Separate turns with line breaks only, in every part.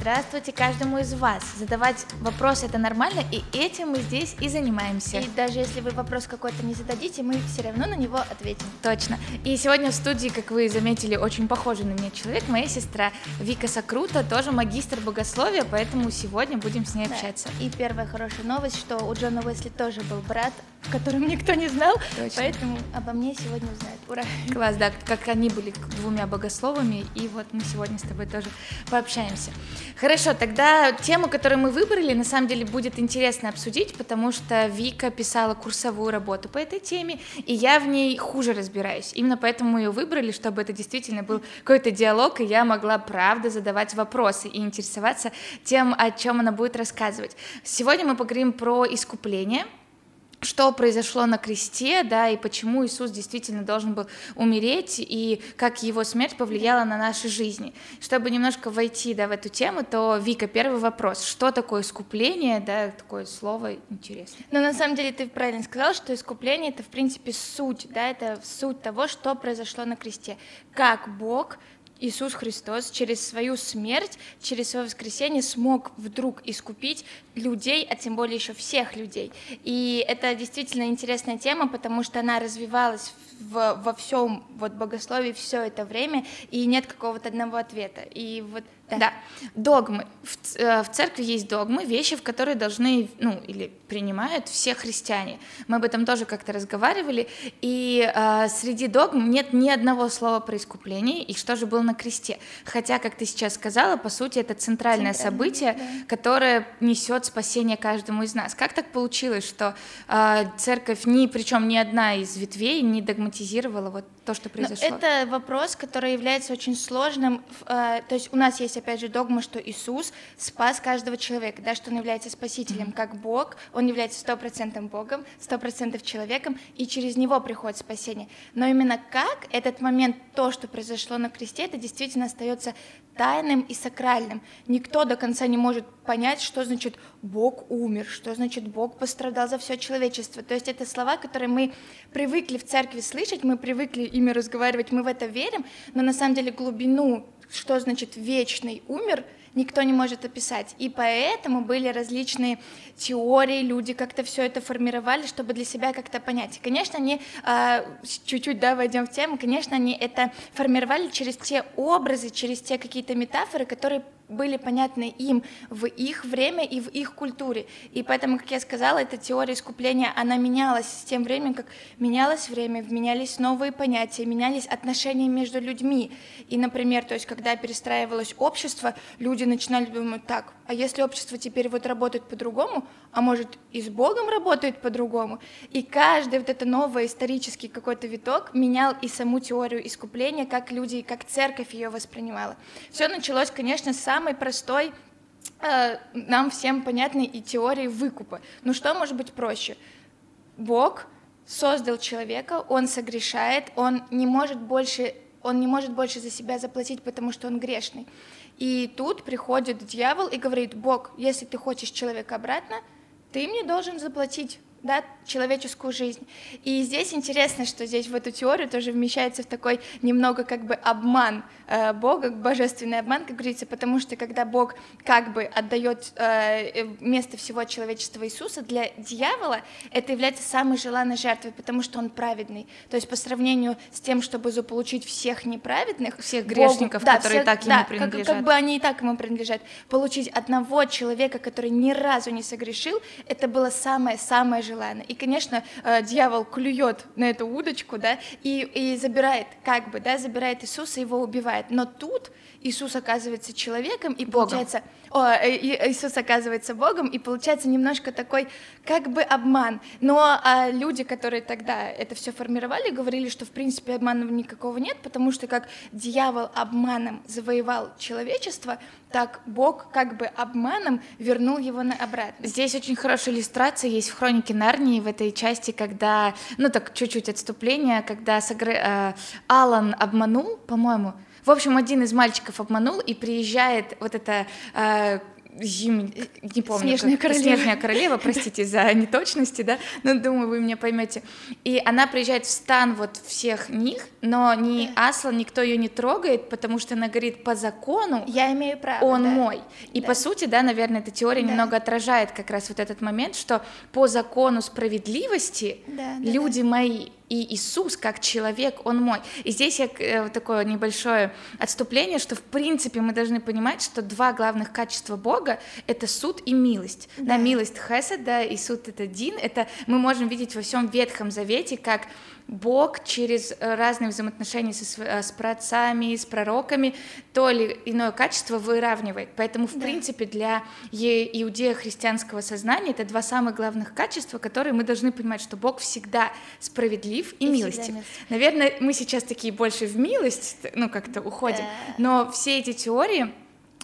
Здравствуйте каждому из вас. Задавать вопросы это нормально, и этим мы здесь и занимаемся.
И даже если вы вопрос какой-то не зададите, мы все равно на него ответим.
Точно. И сегодня в студии, как вы заметили, очень похожий на меня человек, моя сестра Вика Сакрута, тоже магистр богословия, поэтому сегодня будем с ней
Да.
общаться.
И первая хорошая новость, что у Джона Уэсли тоже был брат, о котором никто не знал,
Точно.
поэтому обо мне сегодня узнают. Ура!
Класс, да, как они были двумя богословами, и вот мы сегодня с тобой тоже пообщаемся. Хорошо, тогда тему, которую мы выбрали, на самом деле будет интересно обсудить, потому что Вика писала курсовую работу по этой теме, и я в ней хуже разбираюсь. Именно поэтому мы ее выбрали, чтобы это действительно был какой-то диалог, и я могла правда задавать вопросы и интересоваться тем, о чем она будет рассказывать. Сегодня мы поговорим про искупление, что произошло на кресте, да, и почему Иисус действительно должен был умереть, и как его смерть повлияла на наши жизни. Чтобы немножко войти, да, в эту тему, то, Вика, первый вопрос. Что такое искупление, да, такое слово интересное.
Но на самом деле ты правильно сказал, что искупление это в принципе суть, да, это суть того, что произошло на кресте. Как Бог Иисус Христос через свою смерть, через свое воскресение смог вдруг искупить людей, а тем более еще всех людей. И это действительно интересная тема, потому что она развивалась в- во всем вот богословии все это время, и нет какого-то одного ответа. И вот да.
Да, догмы. В, э, в церкви есть догмы, вещи, в которые должны, ну, или принимают все христиане. Мы об этом тоже как-то разговаривали, и э, среди догм нет ни одного слова про искупление, и что же было на кресте. Хотя, как ты сейчас сказала, по сути, это центральное
Центральное,
событие,
да.
которое несет спасение каждому из нас. Как так получилось, что э, церковь, ни, причем ни одна из ветвей не догматизировала вот то, что
Но
произошло?
это вопрос, который является очень сложным. Э, То есть у нас есть, опять же, догма, что Иисус спас каждого человека, да, что Он является спасителем, как Бог, Он является стопроцентным Богом, стопроцентным человеком, и через Него приходит спасение. Но именно как этот момент, то, что произошло на кресте, это действительно остается тайным и сакральным. Никто до конца не может понять, что значит Бог умер, что значит Бог пострадал за все человечество. То есть это слова, которые мы привыкли в церкви слышать, мы привыкли ими разговаривать, мы в это верим, но на самом деле глубину, что значит вечный умер, никто не может описать. И поэтому были различные теории, люди как-то все это формировали, чтобы для себя как-то понять. И, конечно, они а, чуть-чуть, да, войдем в тему, конечно, они это формировали через те образы, через те какие-то метафоры, которые были понятны им в их время и в их культуре. И поэтому, как я сказала, эта теория искупления, она менялась с тем временем, как менялось время, менялись новые понятия, менялись отношения между людьми. И, например, то есть, когда перестраивалось общество, люди начинали думать, так, а если общество теперь вот работает по-другому, а может и с Богом работает по-другому? И каждый вот это новый исторический какой-то виток менял и саму теорию искупления, как люди, как церковь ее воспринимала. Все началось, конечно, с самой простой э, нам всем понятной и теории выкупа. Ну что может быть проще? Бог создал человека, он согрешает, он не может больше, он не может больше за себя заплатить, потому что он грешный. И тут приходит дьявол и говорит, Бог, если ты хочешь человека обратно, ты мне должен заплатить да, человеческую жизнь. И здесь интересно, что здесь в эту теорию тоже вмещается в такой немного как бы обман э, Бога, божественный обман, как говорится, потому что когда Бог как бы отдает э, место всего человечества Иисуса, для дьявола это является самой желанной жертвой, потому что он праведный. То есть по сравнению с тем, чтобы заполучить всех неправедных,
Всех
Богу-
грешников, которые так ему
да, как-
принадлежат.
Как, бы они и так ему принадлежат. Получить одного человека, который ни разу не согрешил, это было самое-самое желанное. И, конечно, э, дьявол клюет на эту удочку, да, и, и забирает, как бы, да, забирает Иисуса, его убивает. Но тут Иисус оказывается человеком, и
Богом.
получается, о, э, и- Иисус оказывается Богом, и получается немножко такой, как бы обман. Но а, люди, которые тогда это все формировали, говорили, что в принципе обмана никакого нет, потому что как дьявол обманом завоевал человечество, так Бог как бы обманом вернул его на обратно.
Здесь очень хорошая иллюстрация есть в хронике Нарнии в этой части, когда, ну так чуть-чуть отступление, когда Сагры- э, Алан обманул, по-моему, в общем, один из мальчиков обманул и приезжает вот это э, Зим... не помню.
Снежная
как...
королева.
Снежная королева, простите за неточности, да, но думаю, вы меня поймете. И она приезжает в стан вот всех них, но ни Аслан, никто ее не трогает, потому что она говорит по закону.
Я имею право.
Он
да.
мой. И
Да.
по сути, да, наверное, эта теория
Да.
немного отражает как раз вот этот момент, что по закону справедливости
Да, да,
люди мои. И Иисус, как человек, Он мой. И здесь я э, такое небольшое отступление, что в принципе мы должны понимать, что два главных качества Бога — это суд и милость. Да,
Да.
милость Хесед, да, и суд — это Дин. Это мы можем видеть во всем Ветхом Завете, как Бог через э, разные взаимоотношения со, э, с праотцами, с пророками то или иное качество выравнивает. Поэтому, в
Да.
принципе, для е- иудео-христианского сознания это два самых главных качества, которые мы должны понимать, что Бог всегда справедлив и,
И
милостив. Наверное, мы сейчас такие больше в милость, ну, как-то уходим,
Да.
но все эти теории,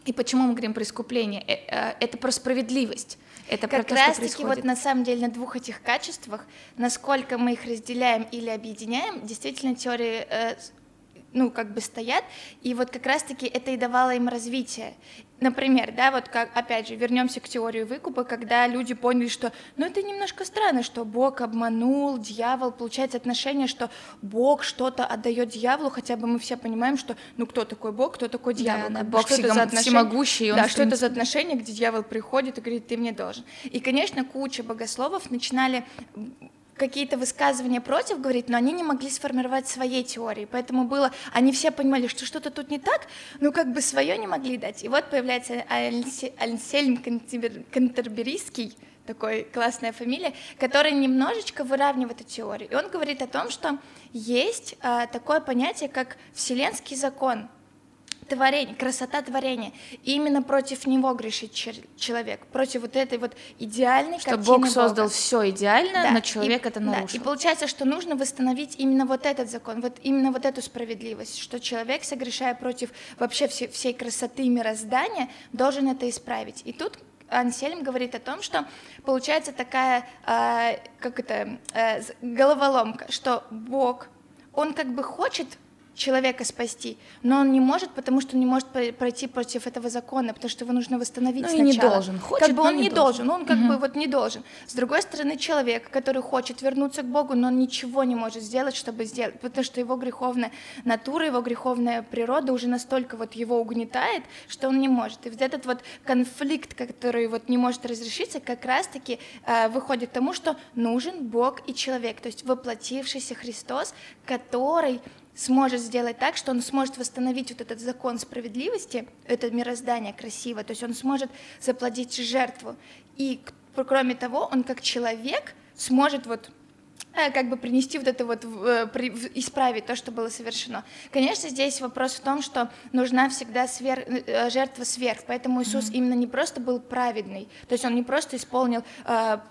и почему мы говорим про искупление, э, это про справедливость. Это
Как
то,
раз
что
таки
происходит.
вот на самом деле на двух этих качествах, насколько мы их разделяем или объединяем, действительно теории э, ну, как бы стоят, и вот как раз-таки это и давало им развитие. Например, да, вот как, опять же, вернемся к теории выкупа, когда люди поняли, что, ну, это немножко странно, что Бог обманул, дьявол, получается отношение, что Бог что-то отдает дьяволу, хотя бы мы все понимаем, что, ну, кто такой Бог, кто такой
Да,
дьявол,
да,
бы,
Бог
что это
всего-
за отношение?
всемогущий,
да, что это за отношение, где дьявол приходит и говорит, ты мне должен. И, конечно, куча богословов начинали какие-то высказывания против говорить, но они не могли сформировать своей теории, поэтому было, они все понимали, что что-то тут не так, но как бы свое не могли дать. И вот появляется Альсе- Ансельм Кантибер- Кантерберийский, такой классная фамилия, который немножечко выравнивает эту теорию. И он говорит о том, что есть а, такое понятие, как вселенский закон, творение, красота творения. И именно против него грешит человек, против вот этой вот идеальной
Что
картины
Бог создал
Бога.
все идеально,
Да,
но
и-
человек это
да,
нарушил.
и получается, что нужно восстановить именно вот этот закон, вот именно вот эту справедливость, что человек, согрешая против вообще все- всей красоты мироздания, должен это исправить. И тут Ансельм говорит о том, что получается такая, а, как это, э, головоломка, что Бог, он как бы хочет человека спасти, но он не может, потому что он не может пройти против этого закона, потому что его нужно восстановить
Ну и
сначала.
не должен. Хочет,
как бы он
не должен.
должен, он как бы вот не должен. С другой стороны, человек, который хочет вернуться к Богу, но он ничего не может сделать, чтобы сделать, потому что его греховная натура, его греховная природа уже настолько вот его угнетает, что он не может. И вот этот вот конфликт, который вот не может разрешиться, как раз-таки э, выходит к тому, что нужен Бог и человек, то есть воплотившийся Христос, который сможет сделать так, что он сможет восстановить вот этот закон справедливости, это мироздание красиво, то есть он сможет заплатить жертву. И кроме того, он как человек сможет вот как бы принести вот это вот, э, исправить то, что было совершено. Конечно, здесь вопрос в том, что нужна всегда свер- э, жертва сверх, поэтому Иисус именно не просто был праведный, то есть он не просто исполнил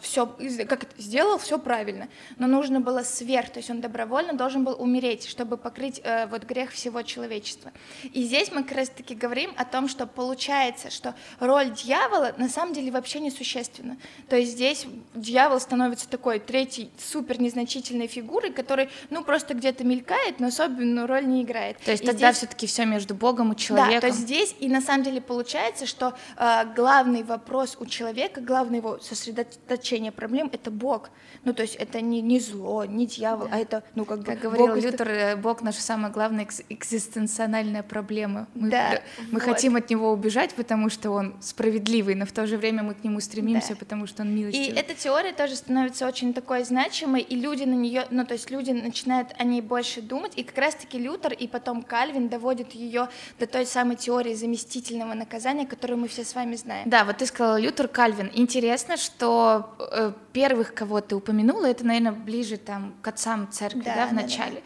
все, как это, сделал все правильно, но нужно было сверх, то есть он добровольно должен был умереть, чтобы покрыть э, вот грех всего человечества. И здесь мы как раз-таки говорим о том, что получается, что роль дьявола на самом деле вообще несущественна. То есть здесь дьявол становится такой третьей супер незначительной фигурой, который, ну, просто где-то мелькает, но особенную роль не играет.
То есть
И
тогда
здесь-
все-таки все между Богом и
да,
человеком.
то есть здесь и на самом деле получается, что э, главный вопрос у человека, главное его сосредоточение проблем — это Бог. Ну, то есть это не, не зло, не дьявол, а это, ну, как бы...
Как говорил
Бог
Лютер, э, Бог наша самая главная экзистенциональная проблема. Мы,
Да,
мы
вот.
хотим от него убежать, потому что он справедливый, но в то же время мы к нему стремимся,
Да.
потому что он
И
милостивый.
эта теория тоже становится очень такой значимой, и люди на нее, ну то есть люди начинают о ней больше думать, и как раз-таки Лютер и потом Кальвин доводят ее до той самой теории заместительного наказания, которую мы все с вами знаем.
Да, вот ты сказала Лютер Кальвин. Интересно, что э, первых, кого ты упомянула, это, наверное, ближе там к отцам церкви,
Да,
да, в
да, да.
начале.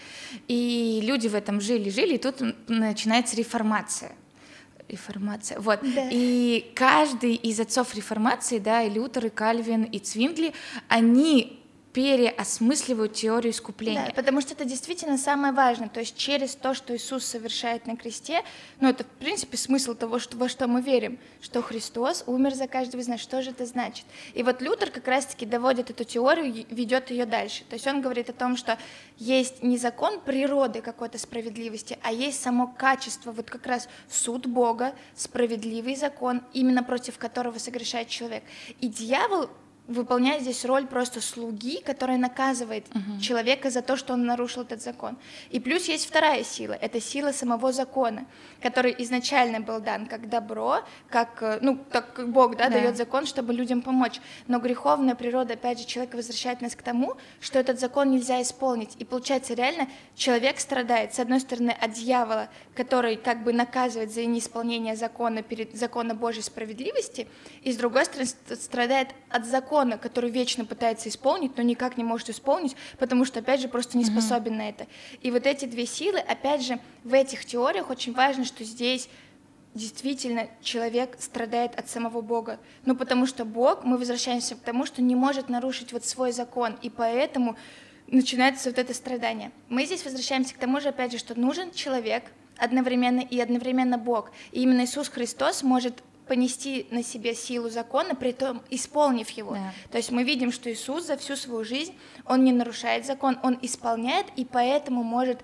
И люди в этом жили, жили, и тут начинается реформация. Реформация. Вот.
Да.
И каждый из отцов реформации, да, и Лютер, и Кальвин, и Цвингли, они переосмысливают теорию искупления.
Да, потому что это действительно самое важное. То есть через то, что Иисус совершает на кресте, ну это в принципе смысл того, что, во что мы верим, что Христос умер за каждого из нас. Что же это значит? И вот Лютер как раз-таки доводит эту теорию, ведет ее дальше. То есть он говорит о том, что есть не закон природы какой-то справедливости, а есть само качество, вот как раз суд Бога, справедливый закон, именно против которого согрешает человек. И дьявол выполняет здесь роль просто слуги, которая наказывает угу. человека за то, что он нарушил этот закон. И плюс есть вторая сила, это сила самого закона, который изначально был дан как добро, как, э, ну, так как Бог да, да. дает закон, чтобы людям помочь. Но греховная природа, опять же, человека возвращает нас к тому, что этот закон нельзя исполнить. И получается, реально, человек страдает, с одной стороны, от дьявола, который как бы наказывает за неисполнение закона перед закона Божьей справедливости, и с другой стороны, страдает от закона закона, который вечно пытается исполнить, но никак не может исполнить, потому что, опять же, просто не способен mm-hmm. на это. И вот эти две силы, опять же, в этих теориях очень важно, что здесь действительно человек страдает от самого Бога. Ну, потому что Бог, мы возвращаемся к тому, что не может нарушить вот свой закон, и поэтому начинается вот это страдание. Мы здесь возвращаемся к тому же, опять же, что нужен человек одновременно и одновременно Бог. И именно Иисус Христос может понести на себе силу закона, при том исполнив его. Да. То есть мы видим, что Иисус за всю свою жизнь, он не нарушает закон, он исполняет, и поэтому может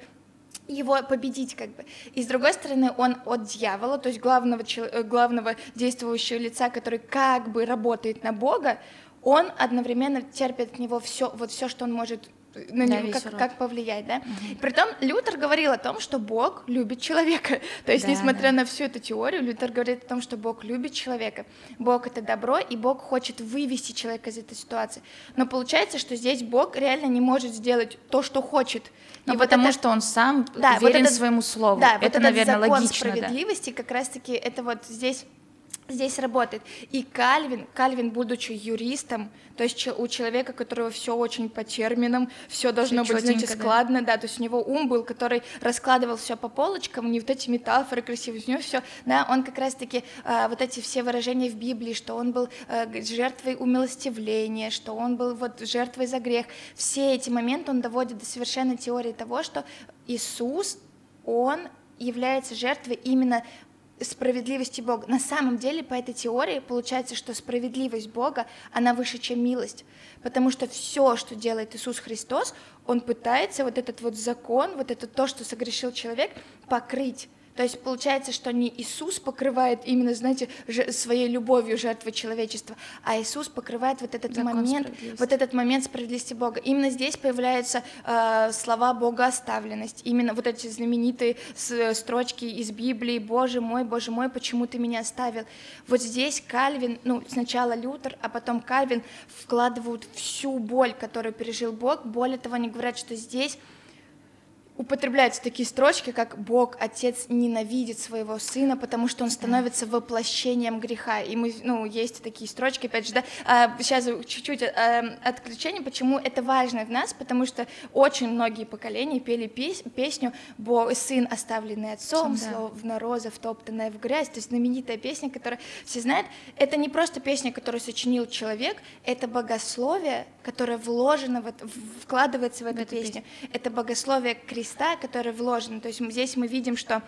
его победить как бы. И с другой стороны, он от дьявола, то есть главного, э, главного действующего лица, который как бы работает на Бога, он одновременно терпит от него все, вот все, что он может на да, него как, как повлиять, да. Угу. Притом Лютер говорил о том, что Бог любит человека. То есть, да, несмотря да. на всю эту теорию, Лютер говорит о том, что Бог любит человека. Бог это добро, и Бог хочет вывести человека из этой ситуации. Но получается, что здесь Бог реально не может сделать то, что хочет.
Ну, и потому вот это... что он сам да, верен вот этот, своему слову. Да, это, вот наверное,
закон
логично.
справедливости да. как раз-таки это вот здесь здесь работает. И Кальвин, Кальвин, будучи юристом, то есть у человека, которого все очень по терминам, все должно все быть, знаете, складно, да. да, то есть у него ум был, который раскладывал все по полочкам, не вот эти метафоры красивые, у него все, да, он как раз-таки э, вот эти все выражения в Библии, что он был э, жертвой умилостивления, что он был вот жертвой за грех, все эти моменты он доводит до совершенно теории того, что Иисус, он является жертвой именно справедливости Бога. На самом деле, по этой теории, получается, что справедливость Бога, она выше, чем милость. Потому что все, что делает Иисус Христос, Он пытается вот этот вот закон, вот это то, что согрешил человек, покрыть. То есть получается, что не Иисус покрывает именно, знаете, своей любовью жертвы человечества, а Иисус покрывает вот этот Закон момент, вот этот момент справедливости Бога. Именно здесь появляются э, слова Бога оставленность, именно вот эти знаменитые строчки из Библии «Боже мой, Боже мой, почему ты меня оставил?». Вот здесь Кальвин, ну сначала Лютер, а потом Кальвин вкладывают всю боль, которую пережил Бог. Более того, они говорят, что здесь употребляются такие строчки, как «Бог, Отец ненавидит своего Сына, потому что Он становится воплощением греха». И мы, ну, есть такие строчки, опять же, да. А, сейчас чуть-чуть а, отключение, почему это важно в нас, потому что очень многие поколения пели пес песню «Бог, Сын, оставленный Отцом, да. словно роза, втоптанная в грязь», то есть знаменитая песня, которую все знают. Это не просто песня, которую сочинил человек, это богословие, которое вложено, в, вкладывается в эту в песню. песню. Это богословие крестьян Христа, которая вложена. То есть здесь мы видим, что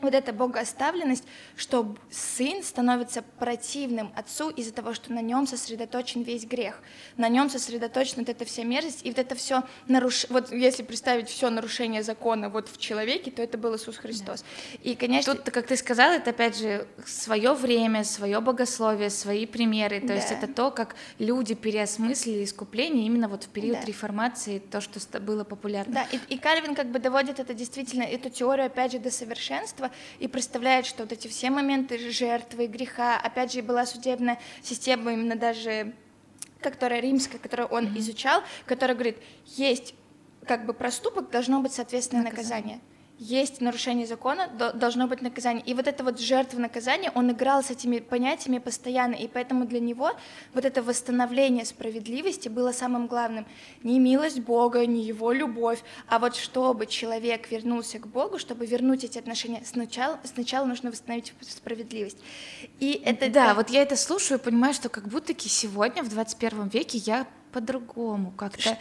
вот эта богооставленность, что сын становится противным отцу из-за того, что на нем сосредоточен весь грех, на нем сосредоточена вот эта вся мерзость, и вот это все наруш... вот если представить все нарушение закона вот в человеке, то это был Иисус Христос. Да.
И, конечно... Тут, как ты сказала, это опять же свое время, свое богословие, свои примеры, то да. есть это то, как люди переосмыслили искупление именно вот в период да. реформации, то, что было популярно.
Да, и, и Кальвин как бы доводит это действительно, эту теорию опять же до совершенства, общества и представляет, что вот эти все моменты жертвы, греха, опять же, была судебная система именно даже которая римская, которую он mm-hmm. изучал, которая говорит, есть как бы проступок, должно быть соответственное наказание. наказание есть нарушение закона, должно быть наказание. И вот это вот жертва наказания, он играл с этими понятиями постоянно, и поэтому для него вот это восстановление справедливости было самым главным. Не милость Бога, не его любовь, а вот чтобы человек вернулся к Богу, чтобы вернуть эти отношения, сначала, сначала нужно восстановить справедливость.
И это... Да, вот я это слушаю и понимаю, что как будто сегодня, в 21 веке, я по-другому как-то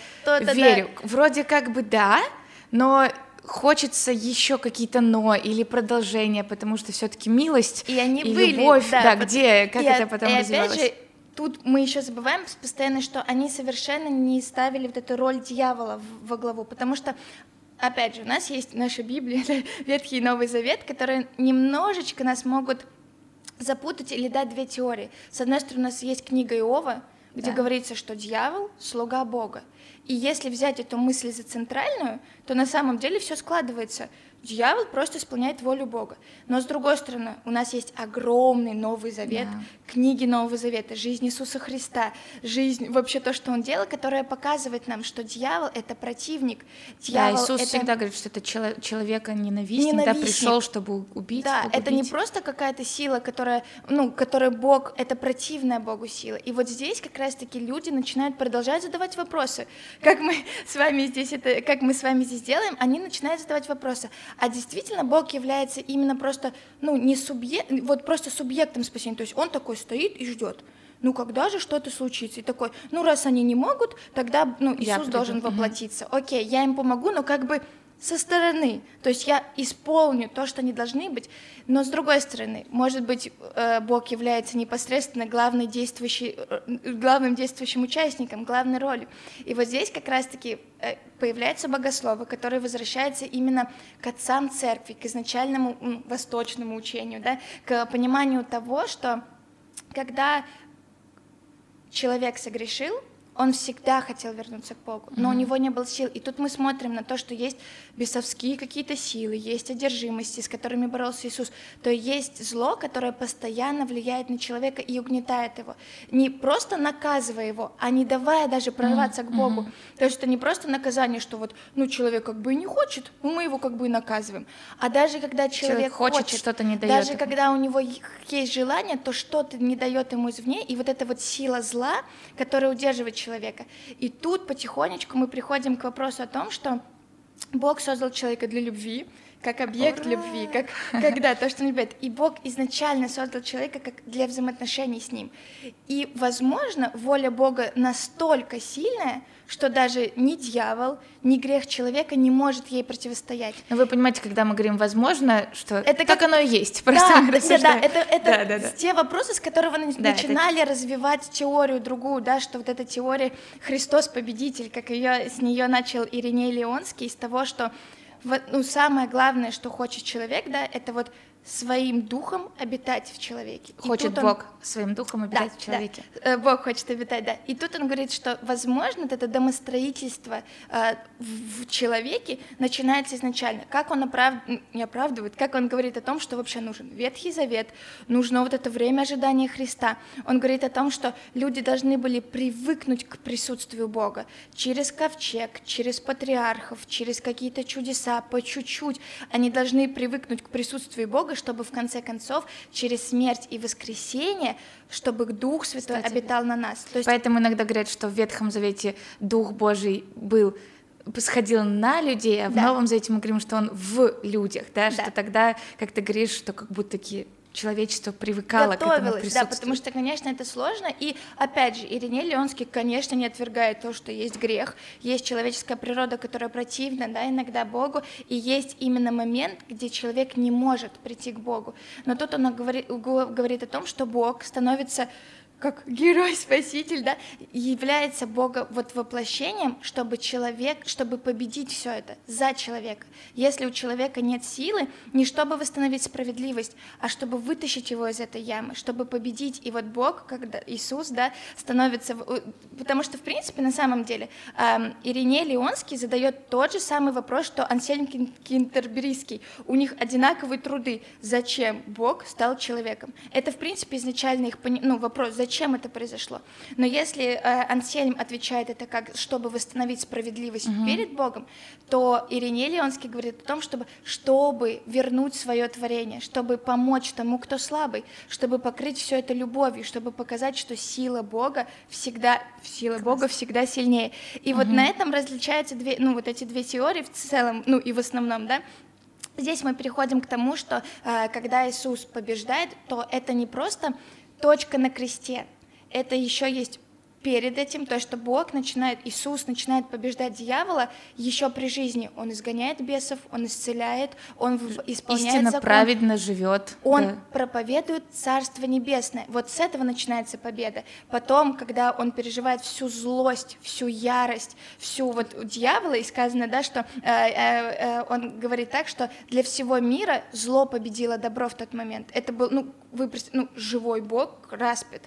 верю. Да. Вроде как бы да, но хочется еще какие-то но или продолжения, потому что все-таки милость
и, они
и
были,
любовь,
да,
да, где, как
и,
это потом
и
развивалось.
Опять же, тут мы еще забываем постоянно, что они совершенно не ставили вот эту роль дьявола во главу, потому что опять же, у нас есть наша Библия, Ветхий и Новый Завет, которые немножечко нас могут запутать или дать две теории. С одной стороны, у нас есть книга Иова, где да. говорится, что дьявол — слуга Бога. И если взять эту мысль за центральную, то на самом деле все складывается. Дьявол просто исполняет волю Бога. Но с другой стороны, у нас есть огромный Новый Завет, да. книги Нового Завета, жизнь Иисуса Христа, жизнь, вообще то, что Он делал, которая показывает нам, что дьявол — это противник. Дьявол
да, Иисус
это...
всегда говорит, что это чело- человека ненавистник, ненавистник. Да, пришел, чтобы убить,
Да,
погубить.
это не просто какая-то сила, которая, ну, которая Бог, это противная Богу сила. И вот здесь как раз-таки люди начинают продолжать задавать вопросы. Как мы с вами здесь это, как мы с вами здесь делаем, они начинают задавать вопросы. А действительно Бог является именно просто, ну, не субъект, вот просто субъектом спасения. То есть он такой стоит и ждет. Ну, когда же что-то случится? И такой, ну, раз они не могут, тогда, ну, Иисус должен воплотиться. Окей, я им помогу, но как бы со стороны. То есть я исполню то, что они должны быть, но с другой стороны, может быть, э, Бог является непосредственно главной действующей, э, главным действующим участником, главной ролью. И вот здесь как раз-таки э, появляются богословы, которые возвращаются именно к отцам церкви, к изначальному восточному учению, да, к пониманию того, что когда человек согрешил, он всегда хотел вернуться к Богу, но mm-hmm. у него не было сил. И тут мы смотрим на то, что есть бесовские какие-то силы, есть одержимости, с которыми боролся Иисус. То есть зло, которое постоянно влияет на человека и угнетает его. Не просто наказывая его, а не давая даже прорваться mm-hmm. к Богу. Mm-hmm. То есть это не просто наказание, что вот, ну, человек как бы и не хочет, ну, мы его как бы и наказываем. А даже когда человек, человек хочет, хочет
что-то не дает.
Даже ему. когда у него есть желание, то что-то не дает ему извне, и вот эта вот сила зла, которая удерживает человека. И тут потихонечку мы приходим к вопросу о том, что Бог создал человека для любви, как объект Ура! любви, как когда то, что он любит. И Бог изначально создал человека как для взаимоотношений с ним. И, возможно, воля Бога настолько сильная, что даже ни дьявол, ни грех человека не может ей противостоять.
Но вы понимаете, когда мы говорим «возможно», что это так как... оно и есть. Просто
да, да, да, это, это да, да, да. те вопросы, с которого да, начинали это... развивать теорию другую, да, что вот эта теория «Христос победитель», как ее, с нее начал Ириней Леонский, из того, что ну, самое главное, что хочет человек, да, это вот своим духом обитать в человеке.
Хочет Бог он... своим духом обитать да, в человеке.
Да. Э, Бог хочет обитать, да. И тут он говорит, что, возможно, это домостроительство э, в человеке начинается изначально. Как он оправ... не оправдывает, как он говорит о том, что вообще нужен Ветхий Завет, нужно вот это время ожидания Христа. Он говорит о том, что люди должны были привыкнуть к присутствию Бога через ковчег, через патриархов, через какие-то чудеса, по чуть-чуть. Они должны привыкнуть к присутствию Бога, чтобы в конце концов через смерть и воскресение, чтобы Дух Святой Кстати, обитал на нас.
То есть... Поэтому иногда говорят, что в Ветхом Завете Дух Божий был сходил на людей, а в да. Новом Завете мы говорим, что он в людях, да, да. что тогда, как ты говоришь, что как будто такие человечество привыкало
Готовилось,
к этому присутствию.
да, потому что, конечно, это сложно, и, опять же, Ириней Леонский, конечно, не отвергает то, что есть грех, есть человеческая природа, которая противна, да, иногда Богу, и есть именно момент, где человек не может прийти к Богу, но тут он говорит, говорит о том, что Бог становится как герой-спаситель, да, является Бога вот воплощением, чтобы человек, чтобы победить все это за человека. Если у человека нет силы, не чтобы восстановить справедливость, а чтобы вытащить его из этой ямы, чтобы победить. И вот Бог, когда Иисус, да, становится, потому что в принципе на самом деле эм, Ириней Леонский задает тот же самый вопрос, что Ансельм Кентерберийский. У них одинаковые труды. Зачем Бог стал человеком? Это в принципе изначально их ну, вопрос зачем это произошло. Но если э, Ансельм отвечает это как, чтобы восстановить справедливость угу. перед Богом, то Ириней Леонский говорит о том, чтобы, чтобы вернуть свое творение, чтобы помочь тому, кто слабый, чтобы покрыть все это любовью, чтобы показать, что сила Бога всегда, сила Бога всегда сильнее. И угу. вот на этом различаются две, ну вот эти две теории в целом, ну и в основном, да, Здесь мы переходим к тому, что э, когда Иисус побеждает, то это не просто точка на кресте. Это еще есть перед этим, то, что Бог начинает, Иисус начинает побеждать дьявола еще при жизни. Он изгоняет бесов, он исцеляет, он исполняет
Истинно
закон.
праведно живет.
Он
да.
проповедует Царство Небесное. Вот с этого начинается победа. Потом, когда он переживает всю злость, всю ярость, всю вот у дьявола, и сказано, да, что э, э, э, он говорит так, что для всего мира зло победило добро в тот момент. Это был, ну, вы, ну, живой Бог распят.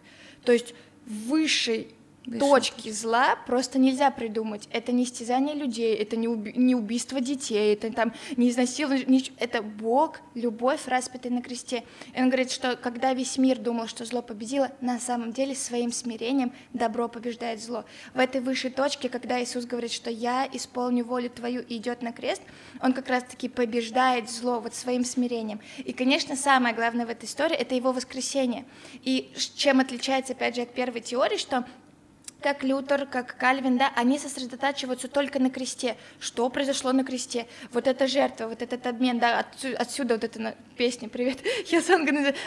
То есть высший точки зла просто нельзя придумать. Это не истязание людей, это не, уби не убийство детей, это там не изнасилование, не... это Бог, любовь, распятый на кресте. И он говорит, что когда весь мир думал, что зло победило, на самом деле своим смирением добро побеждает зло. В этой высшей точке, когда Иисус говорит, что я исполню волю твою и идет на крест, он как раз-таки побеждает зло вот своим смирением. И, конечно, самое главное в этой истории — это его воскресение. И чем отличается, опять же, от первой теории, что как Лютер, как Кальвин, да, они сосредотачиваются только на кресте. Что произошло на кресте? Вот эта жертва, вот этот обмен, да, отсюда, отсюда вот эта песня, привет, я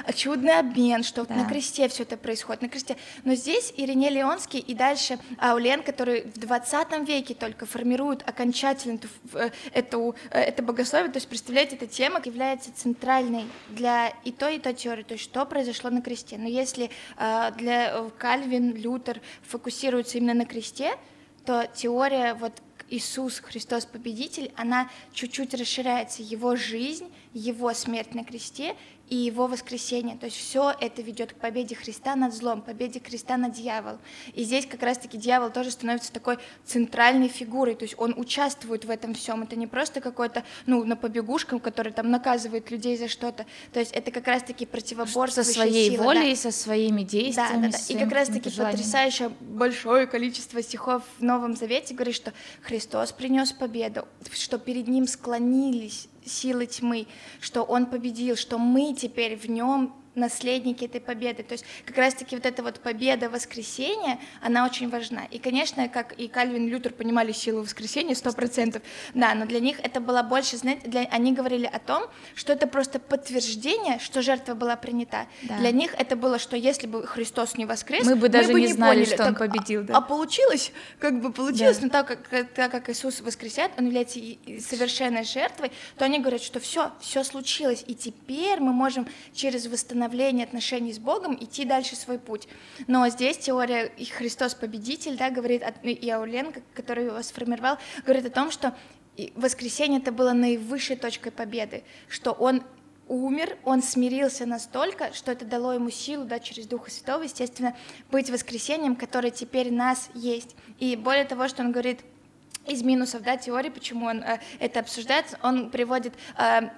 а чудный обмен, что да. на кресте все это происходит, на кресте. Но здесь Ирине Леонский и дальше Аулен, который в 20 веке только формируют окончательно эту, э, эту, э, это богословие, то есть, представляете, эта тема является центральной для и той, и той теории, то есть, что произошло на кресте. Но если э, для Кальвин, Лютер фокусируются фокусируется именно на кресте, то теория вот Иисус Христос Победитель, она чуть-чуть расширяется, его жизнь, его смерть на кресте и его воскресение. То есть все это ведет к победе Христа над злом, победе Христа над дьяволом. И здесь как раз-таки дьявол тоже становится такой центральной фигурой, то есть он участвует в этом всем. Это не просто какой-то, ну, на побегушкам, который там наказывает людей за что-то. То есть это как раз-таки противоборство
со своей
силы,
волей,
да.
со своими действиями.
Да, да, да. И как раз-таки потрясающее большое количество стихов в Новом Завете говорит, что Христос принес победу, что перед ним склонились силы тьмы, что он победил, что мы теперь в нем наследники этой победы. То есть как раз-таки вот эта вот победа воскресения, она очень важна. И, конечно, как и Кальвин и Лютер понимали силу воскресения, сто процентов, да, но для них это было больше, знаете, для, они говорили о том, что это просто подтверждение, что жертва была принята. Да. Для них это было, что если бы Христос не воскрес,
мы бы даже
мы бы
не, не знали,
поняли,
что
так,
он победил. Да.
А, а получилось, как бы получилось,
да.
но так как, так как Иисус воскресает, он является совершенной жертвой, то они говорят, что все, все случилось, и теперь мы можем через восстановление становления отношений с Богом идти дальше свой путь. Но здесь теория и Христос победитель, да, говорит, и Аулен, который его сформировал, говорит о том, что воскресенье это было наивысшей точкой победы, что он умер, он смирился настолько, что это дало ему силу, да, через Духа Святого, естественно, быть воскресением, которое теперь нас есть. И более того, что он говорит из минусов, да, теории, почему он э, это обсуждает, он приводит э,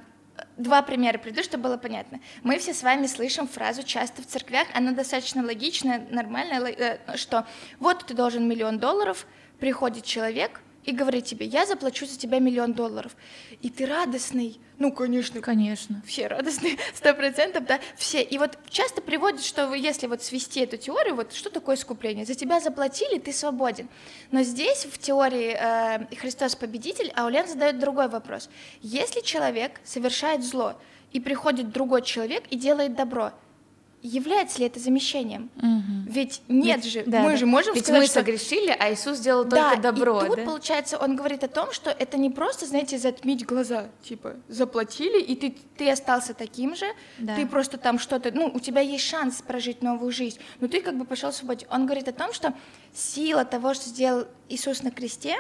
Два примера приду, чтобы было понятно. Мы все с вами слышим фразу часто в церквях, она достаточно логичная, нормальная, э, что вот ты должен миллион долларов, приходит человек, и говорит тебе, я заплачу за тебя миллион долларов. И ты радостный. Ну, конечно.
Конечно.
Все радостные, сто процентов, да, все. И вот часто приводят, что если вот свести эту теорию, вот что такое искупление? За тебя заплатили, ты свободен. Но здесь в теории э, Христос победитель, Аулен задает другой вопрос. Если человек совершает зло, и приходит другой человек и делает добро, является ли это замещением?
Угу.
Ведь нет Ведь, же, да, мы да. же можем
Ведь
сказать,
мы
что...
согрешили, а Иисус сделал
да,
только добро.
и тут,
да?
получается, он говорит о том, что это не просто, знаете, затмить глаза, типа, заплатили, и ты, ты остался таким же, да. ты просто там что-то, ну, у тебя есть шанс прожить новую жизнь, но ты как бы пошел в свободе. Он говорит о том, что сила того, что сделал Иисус на кресте,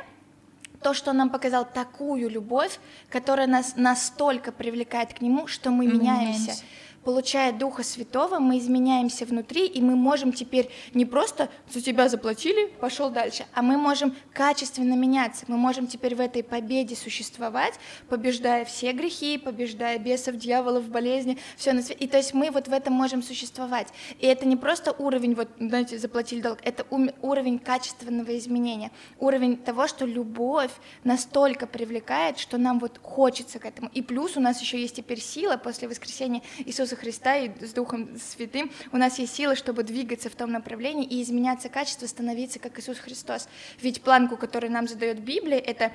то, что он нам показал такую любовь, которая нас настолько привлекает к Нему, что мы, мы меняемся. меняемся получая Духа Святого, мы изменяемся внутри, и мы можем теперь не просто за тебя заплатили, пошел дальше, а мы можем качественно меняться. Мы можем теперь в этой победе существовать, побеждая все грехи, побеждая бесов, дьяволов, болезни, все на свете. И то есть мы вот в этом можем существовать. И это не просто уровень, вот, знаете, заплатили долг, это уровень качественного изменения, уровень того, что любовь настолько привлекает, что нам вот хочется к этому. И плюс у нас еще есть теперь сила после воскресения Иисуса Иисуса Христа и с Духом Святым у нас есть сила, чтобы двигаться в том направлении и изменяться качество, становиться как Иисус Христос. Ведь планку, которую нам задает Библия, это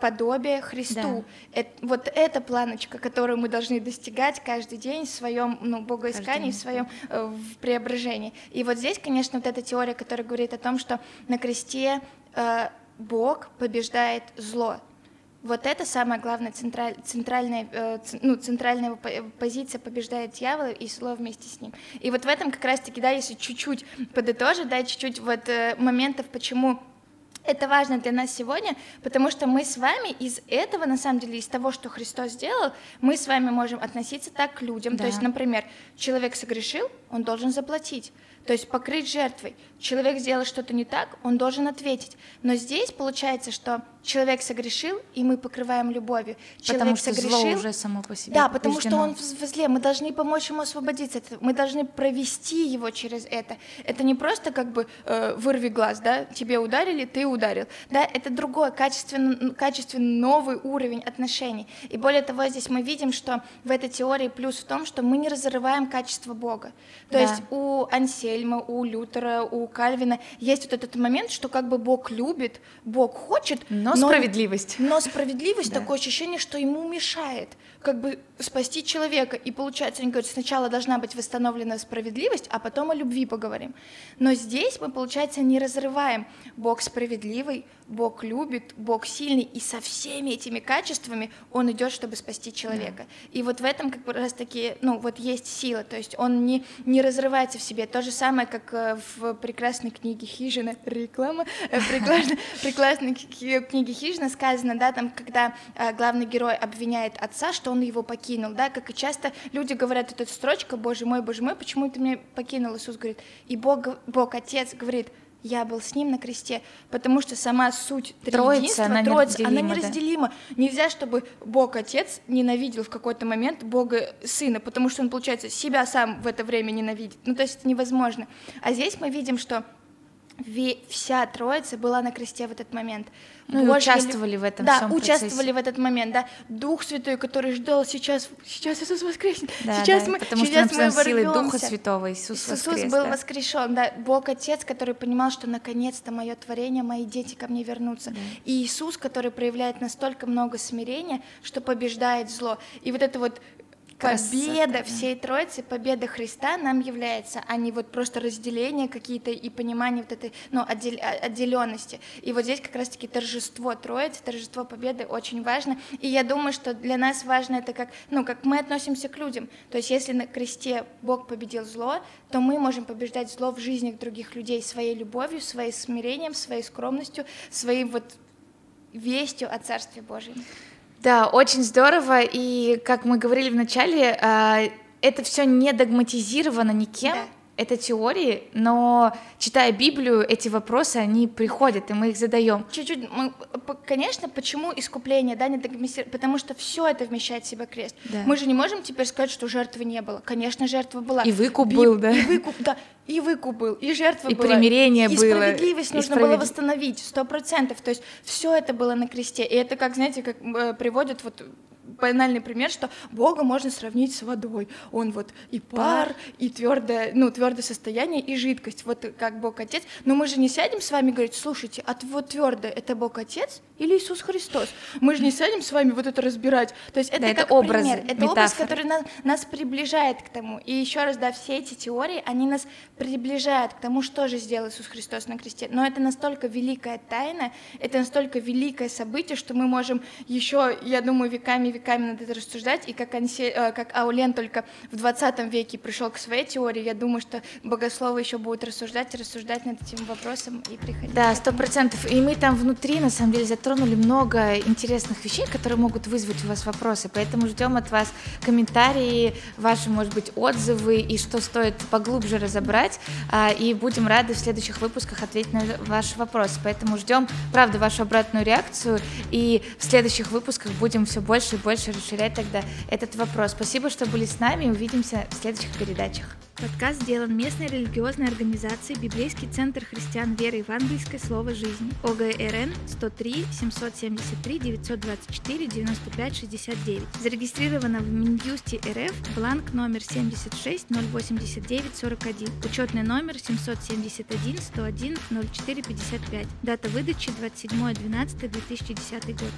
подобие Христу. Да. Это, вот эта планочка, которую мы должны достигать каждый день в своем ну, богоискании, в своем э, в преображении. И вот здесь, конечно, вот эта теория, которая говорит о том, что на кресте э, Бог побеждает зло. Вот это самая главная централь, центральная, э, ну, центральная позиция побеждает дьявола и зло вместе с ним. И вот в этом как раз-таки, да, если чуть-чуть подытожить, да, чуть-чуть вот э, моментов, почему это важно для нас сегодня, потому что мы с вами из этого, на самом деле, из того, что Христос сделал, мы с вами можем относиться так к людям. Да. То есть, например, человек согрешил, он должен заплатить. То есть покрыть жертвой. Человек сделал что-то не так, он должен ответить. Но здесь получается, что человек согрешил, и мы покрываем любовью.
Человек
потому
что согрешил, зло уже само по себе.
Да, потому что он в зле. Мы должны помочь ему освободиться. Мы должны провести его через это. Это не просто как бы э, вырви глаз, да, тебе ударили, ты ударил. Да, это другой, качественно, качественно новый уровень отношений. И более того, здесь мы видим, что в этой теории плюс в том, что мы не разрываем качество Бога. То да. есть у Ансельма, у Лютера, у Кальвина есть вот этот момент, что как бы Бог любит, Бог хочет,
но, но справедливость.
Но справедливость да. такое ощущение, что ему мешает как бы спасти человека. И получается, они говорят, сначала должна быть восстановлена справедливость, а потом о любви поговорим. Но здесь мы, получается, не разрываем. Бог справедливый, Бог любит, Бог сильный, и со всеми этими качествами Он идет, чтобы спасти человека. Да. И вот в этом как раз таки, ну, вот есть сила, то есть Он не, не разрывается в себе. То же самое, как э, в прекрасной книге Хижина, реклама, э, прекрасной, прекрасной книге Хижина сказано, да, там, когда э, главный герой обвиняет отца, что он его покинул, да, как и часто люди говорят, эта строчка, Боже мой, Боже мой, почему ты меня покинул, Иисус говорит, и Бог, Бог Отец говорит, я был с ним на кресте, потому что сама суть
Троица, она,
Троица, она неразделима. Да? Нельзя, чтобы Бог Отец ненавидел в какой-то момент Бога Сына, потому что он, получается, себя сам в это время ненавидит. Ну, то есть это невозможно. А здесь мы видим, что вся Троица была на кресте в этот момент.
Ну, и участвовали в этом
да,
всем
участвовали
процессе.
в этот момент, да. Дух Святой, который ждал сейчас, сейчас Иисус воскреснет,
да,
сейчас
да,
мы,
потому
сейчас
что мы силой Духа Святого Иисус,
Иисус
воскрес,
был
да.
воскрешен, да. Бог Отец, который понимал, что наконец-то мое творение, мои дети ко мне вернутся. Да. И Иисус, который проявляет настолько много смирения, что побеждает зло. И вот это вот победа всей Троицы, победа Христа нам является, а не вот просто разделение какие-то и понимание вот этой ну, отдел, отделенности. И вот здесь как раз-таки торжество Троицы, торжество победы очень важно. И я думаю, что для нас важно это как, ну, как мы относимся к людям. То есть если на кресте Бог победил зло, то мы можем побеждать зло в жизнях других людей своей любовью, своим смирением, своей скромностью, своим вот вестью о Царстве Божьем.
Да, очень здорово. И как мы говорили в начале, а, это все не догматизировано никем. Да это теории, но читая Библию, эти вопросы, они приходят, и мы их задаем.
Чуть-чуть, мы, конечно, почему искупление, да, не потому что все это вмещает в себя крест. Да. Мы же не можем теперь сказать, что жертвы не было. Конечно, жертва была.
И выкуп Би- был, да?
И выкуп, да, и выкуп был, и жертва
и
была.
И примирение
и
было. И
справедливость нужно справед... было восстановить, сто процентов. То есть все это было на кресте. И это, как, знаете, как э, приводят вот банальный пример, что Бога можно сравнить с водой. Он вот и пар, и твердое, ну, твердое состояние, и жидкость. Вот как Бог Отец. Но мы же не сядем с вами и говорить, слушайте, а вот твердое это Бог Отец или Иисус Христос? Мы же не сядем с вами вот это разбирать. То есть это
да,
как
это образы,
пример. Это
метафоры.
образ, который нас, нас приближает к тому. И еще раз, да, все эти теории, они нас приближают к тому, что же сделал Иисус Христос на кресте. Но это настолько великая тайна, это настолько великое событие, что мы можем еще, я думаю, веками веками над это рассуждать, и как, Ансе, э, как Аулен только в 20 веке пришел к своей теории, я думаю, что богословы еще будут рассуждать и рассуждать над этим вопросом и приходить.
Да, сто процентов. И мы там внутри, на самом деле, затронули много интересных вещей, которые могут вызвать у вас вопросы, поэтому ждем от вас комментарии, ваши, может быть, отзывы и что стоит поглубже разобрать, а, и будем рады в следующих выпусках ответить на ваши вопросы. Поэтому ждем, правда, вашу обратную реакцию, и в следующих выпусках будем все больше и больше дальше расширять тогда этот вопрос. Спасибо, что были с нами. Увидимся в следующих передачах.
Подкаст сделан местной религиозной организацией Библейский центр христиан веры евангельской Слово жизни ОГРН 103 773 924 95 69. Зарегистрировано в Минюсте РФ бланк номер 76 089 41. Учетный номер 771 101 04 55. Дата выдачи 27 12 2010 год.